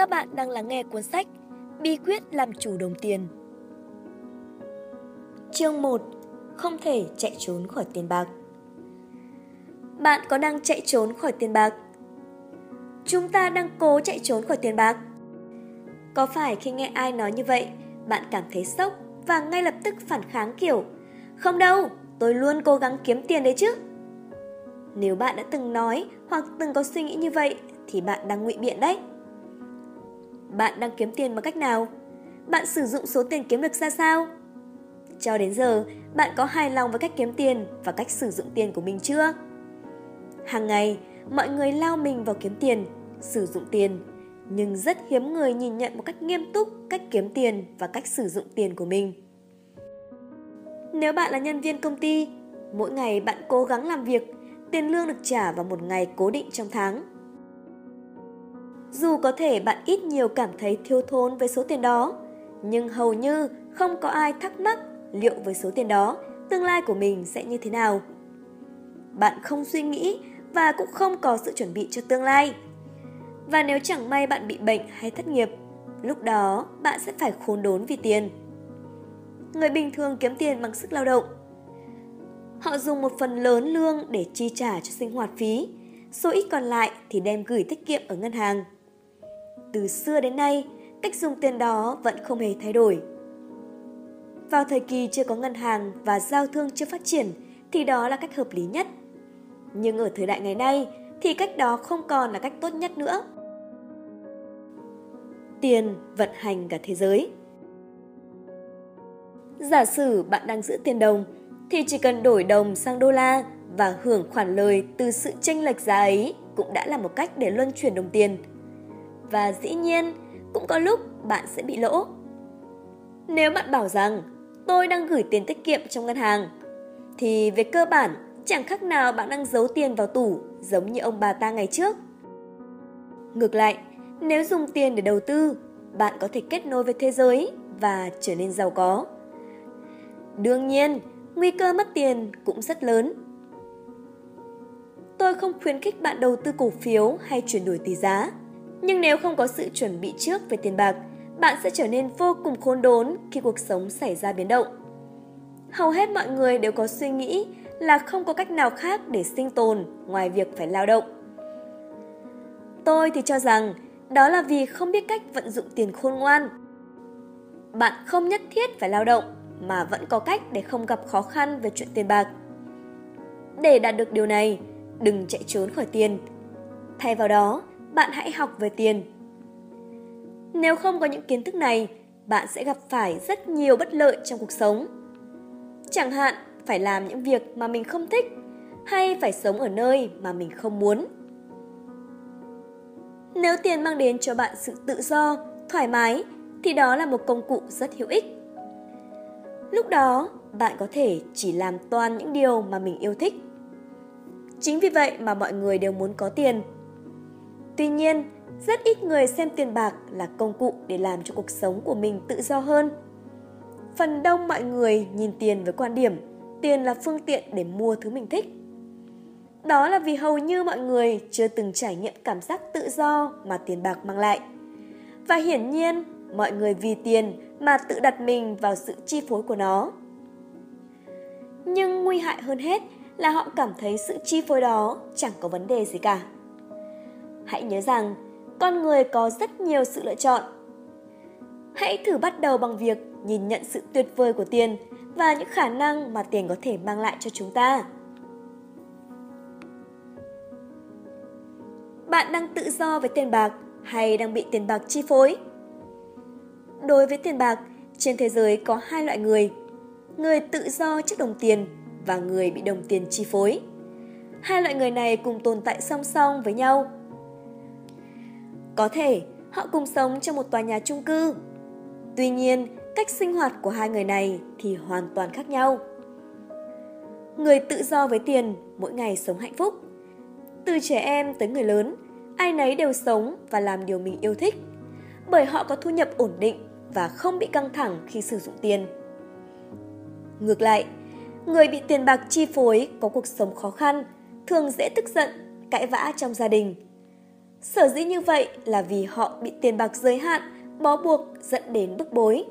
Các bạn đang lắng nghe cuốn sách Bí quyết làm chủ đồng tiền. Chương 1. Không thể chạy trốn khỏi tiền bạc. Bạn có đang chạy trốn khỏi tiền bạc? Chúng ta đang cố chạy trốn khỏi tiền bạc. Có phải khi nghe ai nói như vậy, bạn cảm thấy sốc và ngay lập tức phản kháng kiểu Không đâu, tôi luôn cố gắng kiếm tiền đấy chứ. Nếu bạn đã từng nói hoặc từng có suy nghĩ như vậy thì bạn đang ngụy biện đấy. Bạn đang kiếm tiền bằng cách nào? Bạn sử dụng số tiền kiếm được ra sao? Cho đến giờ, bạn có hài lòng với cách kiếm tiền và cách sử dụng tiền của mình chưa? Hàng ngày, mọi người lao mình vào kiếm tiền, sử dụng tiền, nhưng rất hiếm người nhìn nhận một cách nghiêm túc cách kiếm tiền và cách sử dụng tiền của mình. Nếu bạn là nhân viên công ty, mỗi ngày bạn cố gắng làm việc, tiền lương được trả vào một ngày cố định trong tháng. Dù có thể bạn ít nhiều cảm thấy thiếu thốn với số tiền đó, nhưng hầu như không có ai thắc mắc liệu với số tiền đó tương lai của mình sẽ như thế nào. Bạn không suy nghĩ và cũng không có sự chuẩn bị cho tương lai. Và nếu chẳng may bạn bị bệnh hay thất nghiệp, lúc đó bạn sẽ phải khốn đốn vì tiền. Người bình thường kiếm tiền bằng sức lao động. Họ dùng một phần lớn lương để chi trả cho sinh hoạt phí, số ít còn lại thì đem gửi tiết kiệm ở ngân hàng. Từ xưa đến nay, cách dùng tiền đó vẫn không hề thay đổi. Vào thời kỳ chưa có ngân hàng và giao thương chưa phát triển thì đó là cách hợp lý nhất. Nhưng ở thời đại ngày nay thì cách đó không còn là cách tốt nhất nữa. Tiền vận hành cả thế giới. Giả sử bạn đang giữ tiền đồng thì chỉ cần đổi đồng sang đô la và hưởng khoản lời từ sự chênh lệch giá ấy cũng đã là một cách để luân chuyển đồng tiền. Và dĩ nhiên, cũng có lúc bạn sẽ bị lỗ. Nếu bạn bảo rằng tôi đang gửi tiền tiết kiệm trong ngân hàng, thì về cơ bản chẳng khác nào bạn đang giấu tiền vào tủ giống như ông bà ta ngày trước. Ngược lại, nếu dùng tiền để đầu tư, bạn có thể kết nối với thế giới và trở nên giàu có. Đương nhiên, nguy cơ mất tiền cũng rất lớn. Tôi không khuyến khích bạn đầu tư cổ phiếu hay chuyển đổi tỷ giá. Nhưng nếu không có sự chuẩn bị trước về tiền bạc, bạn sẽ trở nên vô cùng khốn đốn khi cuộc sống xảy ra biến động. Hầu hết mọi người đều có suy nghĩ là không có cách nào khác để sinh tồn ngoài việc phải lao động. Tôi thì cho rằng đó là vì không biết cách vận dụng tiền khôn ngoan. Bạn không nhất thiết phải lao động mà vẫn có cách để không gặp khó khăn về chuyện tiền bạc. Để đạt được điều này, đừng chạy trốn khỏi tiền. Thay vào đó, bạn hãy học về tiền. Nếu không có những kiến thức này, bạn sẽ gặp phải rất nhiều bất lợi trong cuộc sống. Chẳng hạn, phải làm những việc mà mình không thích hay phải sống ở nơi mà mình không muốn. Nếu tiền mang đến cho bạn sự tự do, thoải mái thì đó là một công cụ rất hữu ích. Lúc đó, bạn có thể chỉ làm toàn những điều mà mình yêu thích. Chính vì vậy mà mọi người đều muốn có tiền Tuy nhiên, rất ít người xem tiền bạc là công cụ để làm cho cuộc sống của mình tự do hơn. Phần đông mọi người nhìn tiền với quan điểm tiền là phương tiện để mua thứ mình thích. Đó là vì hầu như mọi người chưa từng trải nghiệm cảm giác tự do mà tiền bạc mang lại. Và hiển nhiên, mọi người vì tiền mà tự đặt mình vào sự chi phối của nó. Nhưng nguy hại hơn hết là họ cảm thấy sự chi phối đó chẳng có vấn đề gì cả. Hãy nhớ rằng, con người có rất nhiều sự lựa chọn. Hãy thử bắt đầu bằng việc nhìn nhận sự tuyệt vời của tiền và những khả năng mà tiền có thể mang lại cho chúng ta. Bạn đang tự do với tiền bạc hay đang bị tiền bạc chi phối? Đối với tiền bạc, trên thế giới có hai loại người, người tự do trước đồng tiền và người bị đồng tiền chi phối. Hai loại người này cùng tồn tại song song với nhau có thể họ cùng sống trong một tòa nhà chung cư. Tuy nhiên, cách sinh hoạt của hai người này thì hoàn toàn khác nhau. Người tự do với tiền mỗi ngày sống hạnh phúc. Từ trẻ em tới người lớn, ai nấy đều sống và làm điều mình yêu thích, bởi họ có thu nhập ổn định và không bị căng thẳng khi sử dụng tiền. Ngược lại, người bị tiền bạc chi phối có cuộc sống khó khăn, thường dễ tức giận, cãi vã trong gia đình. Sở dĩ như vậy là vì họ bị tiền bạc giới hạn, bó buộc dẫn đến bức bối.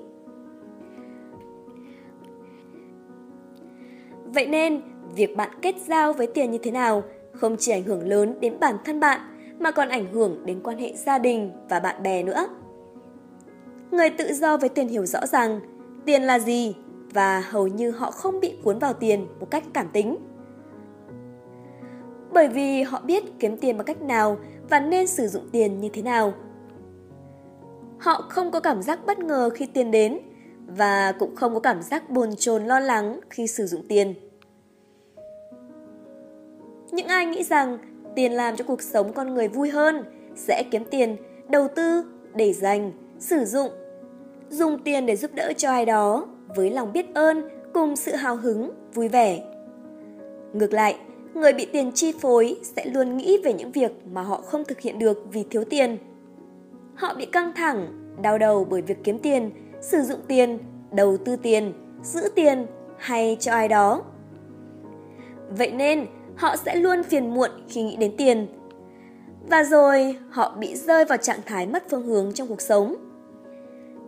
Vậy nên, việc bạn kết giao với tiền như thế nào không chỉ ảnh hưởng lớn đến bản thân bạn mà còn ảnh hưởng đến quan hệ gia đình và bạn bè nữa. Người tự do với tiền hiểu rõ rằng tiền là gì và hầu như họ không bị cuốn vào tiền một cách cảm tính. Bởi vì họ biết kiếm tiền bằng cách nào và nên sử dụng tiền như thế nào. Họ không có cảm giác bất ngờ khi tiền đến và cũng không có cảm giác bồn chồn lo lắng khi sử dụng tiền. Những ai nghĩ rằng tiền làm cho cuộc sống con người vui hơn sẽ kiếm tiền, đầu tư, để dành, sử dụng, dùng tiền để giúp đỡ cho ai đó với lòng biết ơn cùng sự hào hứng, vui vẻ. Ngược lại, người bị tiền chi phối sẽ luôn nghĩ về những việc mà họ không thực hiện được vì thiếu tiền. Họ bị căng thẳng, đau đầu bởi việc kiếm tiền, sử dụng tiền, đầu tư tiền, giữ tiền hay cho ai đó. Vậy nên, họ sẽ luôn phiền muộn khi nghĩ đến tiền. Và rồi họ bị rơi vào trạng thái mất phương hướng trong cuộc sống.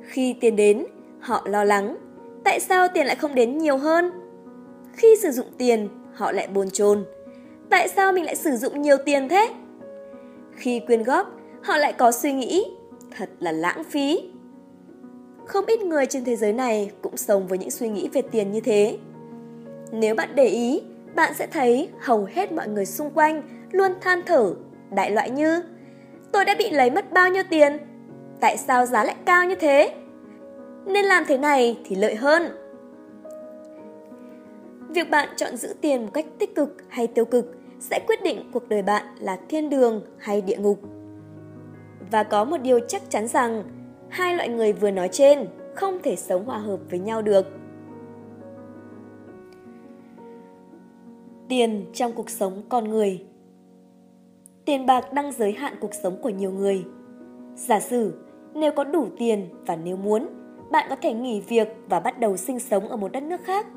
Khi tiền đến, họ lo lắng, tại sao tiền lại không đến nhiều hơn? Khi sử dụng tiền, họ lại bồn chồn. Tại sao mình lại sử dụng nhiều tiền thế? Khi quyên góp, họ lại có suy nghĩ, thật là lãng phí. Không ít người trên thế giới này cũng sống với những suy nghĩ về tiền như thế. Nếu bạn để ý, bạn sẽ thấy hầu hết mọi người xung quanh luôn than thở, đại loại như Tôi đã bị lấy mất bao nhiêu tiền? Tại sao giá lại cao như thế? Nên làm thế này thì lợi hơn. Việc bạn chọn giữ tiền một cách tích cực hay tiêu cực sẽ quyết định cuộc đời bạn là thiên đường hay địa ngục. Và có một điều chắc chắn rằng hai loại người vừa nói trên không thể sống hòa hợp với nhau được. Tiền trong cuộc sống con người Tiền bạc đang giới hạn cuộc sống của nhiều người. Giả sử, nếu có đủ tiền và nếu muốn, bạn có thể nghỉ việc và bắt đầu sinh sống ở một đất nước khác.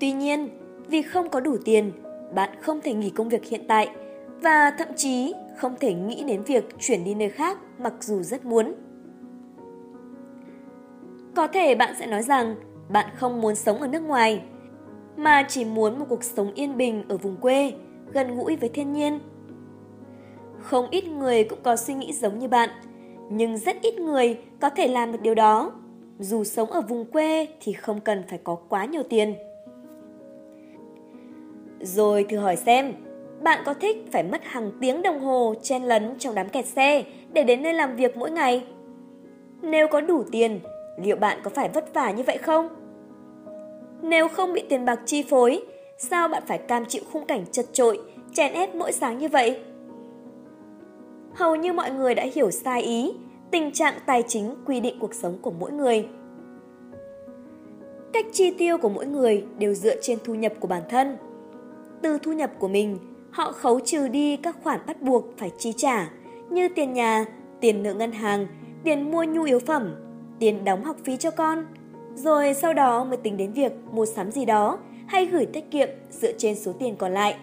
Tuy nhiên, vì không có đủ tiền, bạn không thể nghỉ công việc hiện tại và thậm chí không thể nghĩ đến việc chuyển đi nơi khác mặc dù rất muốn. Có thể bạn sẽ nói rằng bạn không muốn sống ở nước ngoài mà chỉ muốn một cuộc sống yên bình ở vùng quê, gần gũi với thiên nhiên. Không ít người cũng có suy nghĩ giống như bạn, nhưng rất ít người có thể làm được điều đó. Dù sống ở vùng quê thì không cần phải có quá nhiều tiền. Rồi thử hỏi xem, bạn có thích phải mất hàng tiếng đồng hồ chen lấn trong đám kẹt xe để đến nơi làm việc mỗi ngày? Nếu có đủ tiền, liệu bạn có phải vất vả như vậy không? Nếu không bị tiền bạc chi phối, sao bạn phải cam chịu khung cảnh chật trội, chèn ép mỗi sáng như vậy? Hầu như mọi người đã hiểu sai ý, tình trạng tài chính quy định cuộc sống của mỗi người. Cách chi tiêu của mỗi người đều dựa trên thu nhập của bản thân. Từ thu nhập của mình, họ khấu trừ đi các khoản bắt buộc phải chi trả như tiền nhà, tiền nợ ngân hàng, tiền mua nhu yếu phẩm, tiền đóng học phí cho con, rồi sau đó mới tính đến việc mua sắm gì đó hay gửi tiết kiệm dựa trên số tiền còn lại.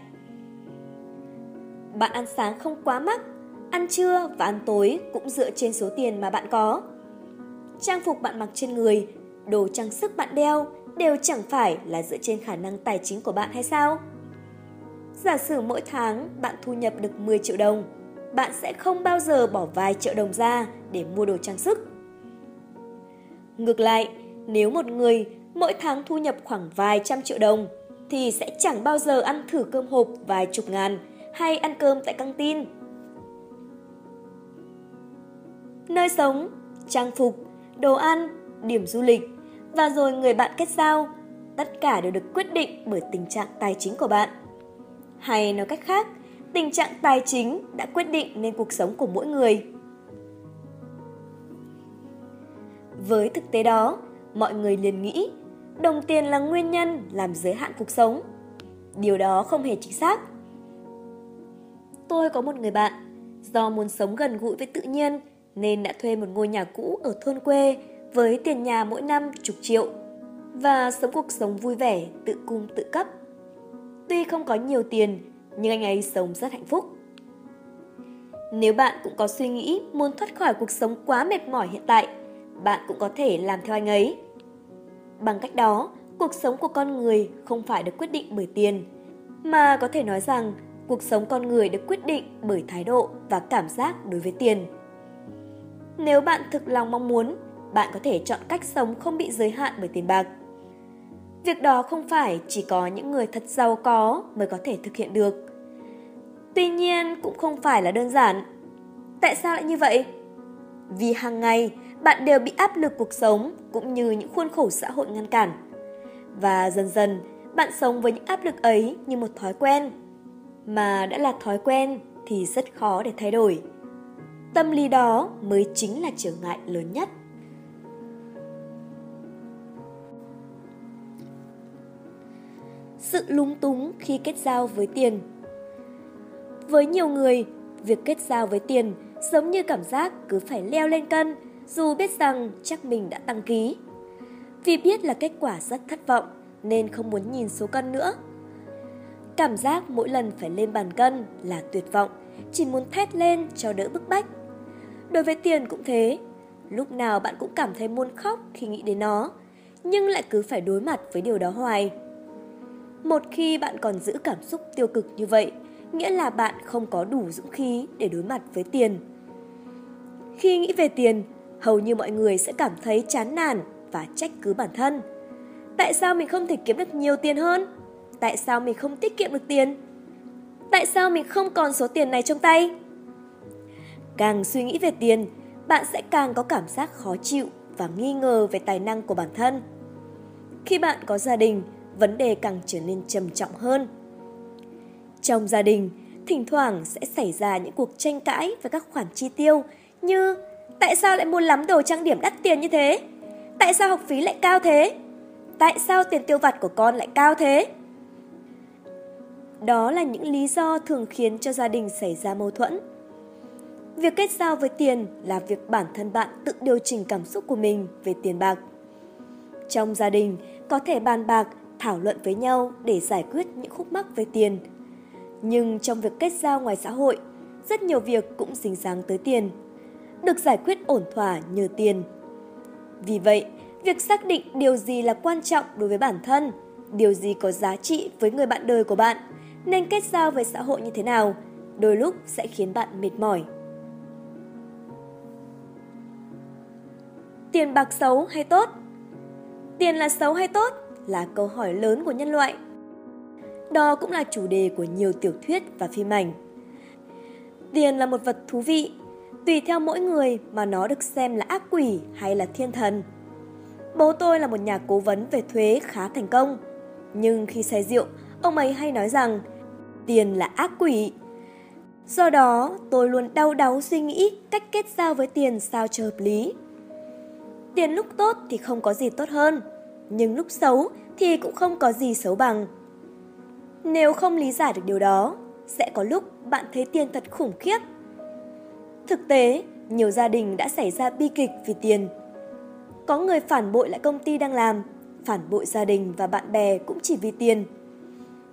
Bạn ăn sáng không quá mắc, ăn trưa và ăn tối cũng dựa trên số tiền mà bạn có. Trang phục bạn mặc trên người, đồ trang sức bạn đeo đều chẳng phải là dựa trên khả năng tài chính của bạn hay sao? Giả sử mỗi tháng bạn thu nhập được 10 triệu đồng, bạn sẽ không bao giờ bỏ vài triệu đồng ra để mua đồ trang sức. Ngược lại, nếu một người mỗi tháng thu nhập khoảng vài trăm triệu đồng thì sẽ chẳng bao giờ ăn thử cơm hộp vài chục ngàn hay ăn cơm tại căng tin. Nơi sống, trang phục, đồ ăn, điểm du lịch và rồi người bạn kết giao, tất cả đều được quyết định bởi tình trạng tài chính của bạn. Hay nói cách khác, tình trạng tài chính đã quyết định nên cuộc sống của mỗi người. Với thực tế đó, mọi người liền nghĩ đồng tiền là nguyên nhân làm giới hạn cuộc sống. Điều đó không hề chính xác. Tôi có một người bạn, do muốn sống gần gũi với tự nhiên nên đã thuê một ngôi nhà cũ ở thôn quê với tiền nhà mỗi năm chục triệu và sống cuộc sống vui vẻ, tự cung tự cấp. Tuy không có nhiều tiền, nhưng anh ấy sống rất hạnh phúc. Nếu bạn cũng có suy nghĩ muốn thoát khỏi cuộc sống quá mệt mỏi hiện tại, bạn cũng có thể làm theo anh ấy. Bằng cách đó, cuộc sống của con người không phải được quyết định bởi tiền, mà có thể nói rằng cuộc sống con người được quyết định bởi thái độ và cảm giác đối với tiền. Nếu bạn thực lòng mong muốn, bạn có thể chọn cách sống không bị giới hạn bởi tiền bạc. Việc đó không phải chỉ có những người thật giàu có mới có thể thực hiện được. Tuy nhiên cũng không phải là đơn giản. Tại sao lại như vậy? Vì hàng ngày, bạn đều bị áp lực cuộc sống cũng như những khuôn khổ xã hội ngăn cản. Và dần dần, bạn sống với những áp lực ấy như một thói quen. Mà đã là thói quen thì rất khó để thay đổi. Tâm lý đó mới chính là trở ngại lớn nhất. Sự lúng túng khi kết giao với tiền Với nhiều người, việc kết giao với tiền giống như cảm giác cứ phải leo lên cân dù biết rằng chắc mình đã tăng ký. Vì biết là kết quả rất thất vọng nên không muốn nhìn số cân nữa. Cảm giác mỗi lần phải lên bàn cân là tuyệt vọng, chỉ muốn thét lên cho đỡ bức bách. Đối với tiền cũng thế, lúc nào bạn cũng cảm thấy muốn khóc khi nghĩ đến nó, nhưng lại cứ phải đối mặt với điều đó hoài. Một khi bạn còn giữ cảm xúc tiêu cực như vậy, nghĩa là bạn không có đủ dũng khí để đối mặt với tiền. Khi nghĩ về tiền, hầu như mọi người sẽ cảm thấy chán nản và trách cứ bản thân. Tại sao mình không thể kiếm được nhiều tiền hơn? Tại sao mình không tiết kiệm được tiền? Tại sao mình không còn số tiền này trong tay? Càng suy nghĩ về tiền, bạn sẽ càng có cảm giác khó chịu và nghi ngờ về tài năng của bản thân. Khi bạn có gia đình, vấn đề càng trở nên trầm trọng hơn. Trong gia đình, thỉnh thoảng sẽ xảy ra những cuộc tranh cãi về các khoản chi tiêu như tại sao lại mua lắm đồ trang điểm đắt tiền như thế? Tại sao học phí lại cao thế? Tại sao tiền tiêu vặt của con lại cao thế? Đó là những lý do thường khiến cho gia đình xảy ra mâu thuẫn. Việc kết giao với tiền là việc bản thân bạn tự điều chỉnh cảm xúc của mình về tiền bạc. Trong gia đình, có thể bàn bạc, thảo luận với nhau để giải quyết những khúc mắc về tiền. Nhưng trong việc kết giao ngoài xã hội, rất nhiều việc cũng dính dáng tới tiền, được giải quyết ổn thỏa nhờ tiền. Vì vậy, việc xác định điều gì là quan trọng đối với bản thân, điều gì có giá trị với người bạn đời của bạn, nên kết giao với xã hội như thế nào, đôi lúc sẽ khiến bạn mệt mỏi. Tiền bạc xấu hay tốt? Tiền là xấu hay tốt là câu hỏi lớn của nhân loại. Đó cũng là chủ đề của nhiều tiểu thuyết và phim ảnh. Tiền là một vật thú vị, tùy theo mỗi người mà nó được xem là ác quỷ hay là thiên thần. Bố tôi là một nhà cố vấn về thuế khá thành công, nhưng khi say rượu, ông ấy hay nói rằng tiền là ác quỷ. Do đó, tôi luôn đau đáu suy nghĩ cách kết giao với tiền sao cho hợp lý. Tiền lúc tốt thì không có gì tốt hơn, nhưng lúc xấu thì cũng không có gì xấu bằng. Nếu không lý giải được điều đó, sẽ có lúc bạn thấy tiền thật khủng khiếp. Thực tế, nhiều gia đình đã xảy ra bi kịch vì tiền. Có người phản bội lại công ty đang làm, phản bội gia đình và bạn bè cũng chỉ vì tiền.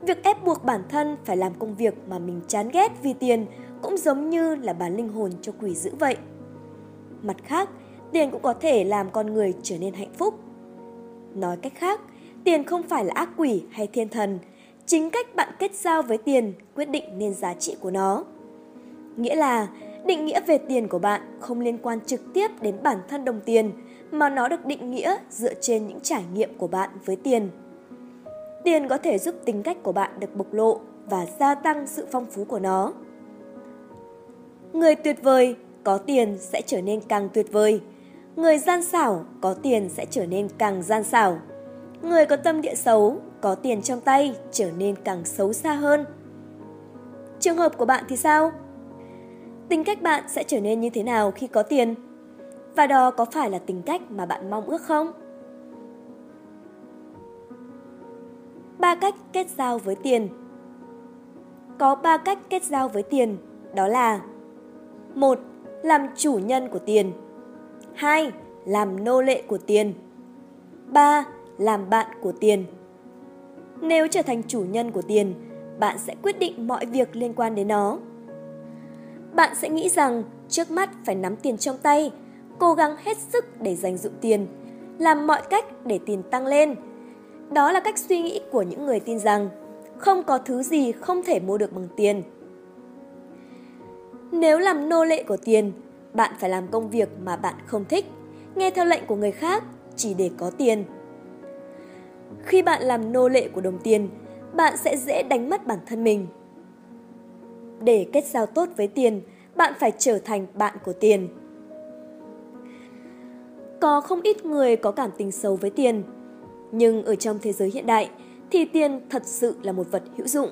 Việc ép buộc bản thân phải làm công việc mà mình chán ghét vì tiền cũng giống như là bán linh hồn cho quỷ dữ vậy. Mặt khác, tiền cũng có thể làm con người trở nên hạnh phúc. Nói cách khác, tiền không phải là ác quỷ hay thiên thần, chính cách bạn kết giao với tiền quyết định nên giá trị của nó. Nghĩa là định nghĩa về tiền của bạn không liên quan trực tiếp đến bản thân đồng tiền mà nó được định nghĩa dựa trên những trải nghiệm của bạn với tiền. Tiền có thể giúp tính cách của bạn được bộc lộ và gia tăng sự phong phú của nó. Người tuyệt vời có tiền sẽ trở nên càng tuyệt vời. Người gian xảo có tiền sẽ trở nên càng gian xảo. Người có tâm địa xấu có tiền trong tay trở nên càng xấu xa hơn. Trường hợp của bạn thì sao? Tính cách bạn sẽ trở nên như thế nào khi có tiền? Và đó có phải là tính cách mà bạn mong ước không? Ba cách kết giao với tiền Có ba cách kết giao với tiền, đó là một Làm chủ nhân của tiền 2. Làm nô lệ của tiền 3. Làm bạn của tiền Nếu trở thành chủ nhân của tiền, bạn sẽ quyết định mọi việc liên quan đến nó. Bạn sẽ nghĩ rằng trước mắt phải nắm tiền trong tay, cố gắng hết sức để dành dụm tiền, làm mọi cách để tiền tăng lên. Đó là cách suy nghĩ của những người tin rằng không có thứ gì không thể mua được bằng tiền. Nếu làm nô lệ của tiền, bạn phải làm công việc mà bạn không thích, nghe theo lệnh của người khác chỉ để có tiền. Khi bạn làm nô lệ của đồng tiền, bạn sẽ dễ đánh mất bản thân mình. Để kết giao tốt với tiền, bạn phải trở thành bạn của tiền. Có không ít người có cảm tình xấu với tiền, nhưng ở trong thế giới hiện đại thì tiền thật sự là một vật hữu dụng.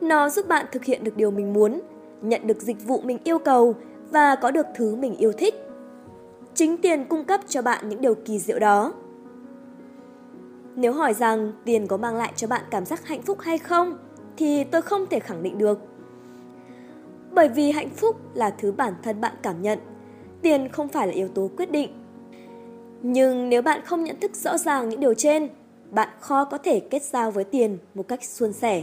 Nó giúp bạn thực hiện được điều mình muốn, nhận được dịch vụ mình yêu cầu và có được thứ mình yêu thích. Chính tiền cung cấp cho bạn những điều kỳ diệu đó. Nếu hỏi rằng tiền có mang lại cho bạn cảm giác hạnh phúc hay không, thì tôi không thể khẳng định được. Bởi vì hạnh phúc là thứ bản thân bạn cảm nhận, tiền không phải là yếu tố quyết định. Nhưng nếu bạn không nhận thức rõ ràng những điều trên, bạn khó có thể kết giao với tiền một cách suôn sẻ.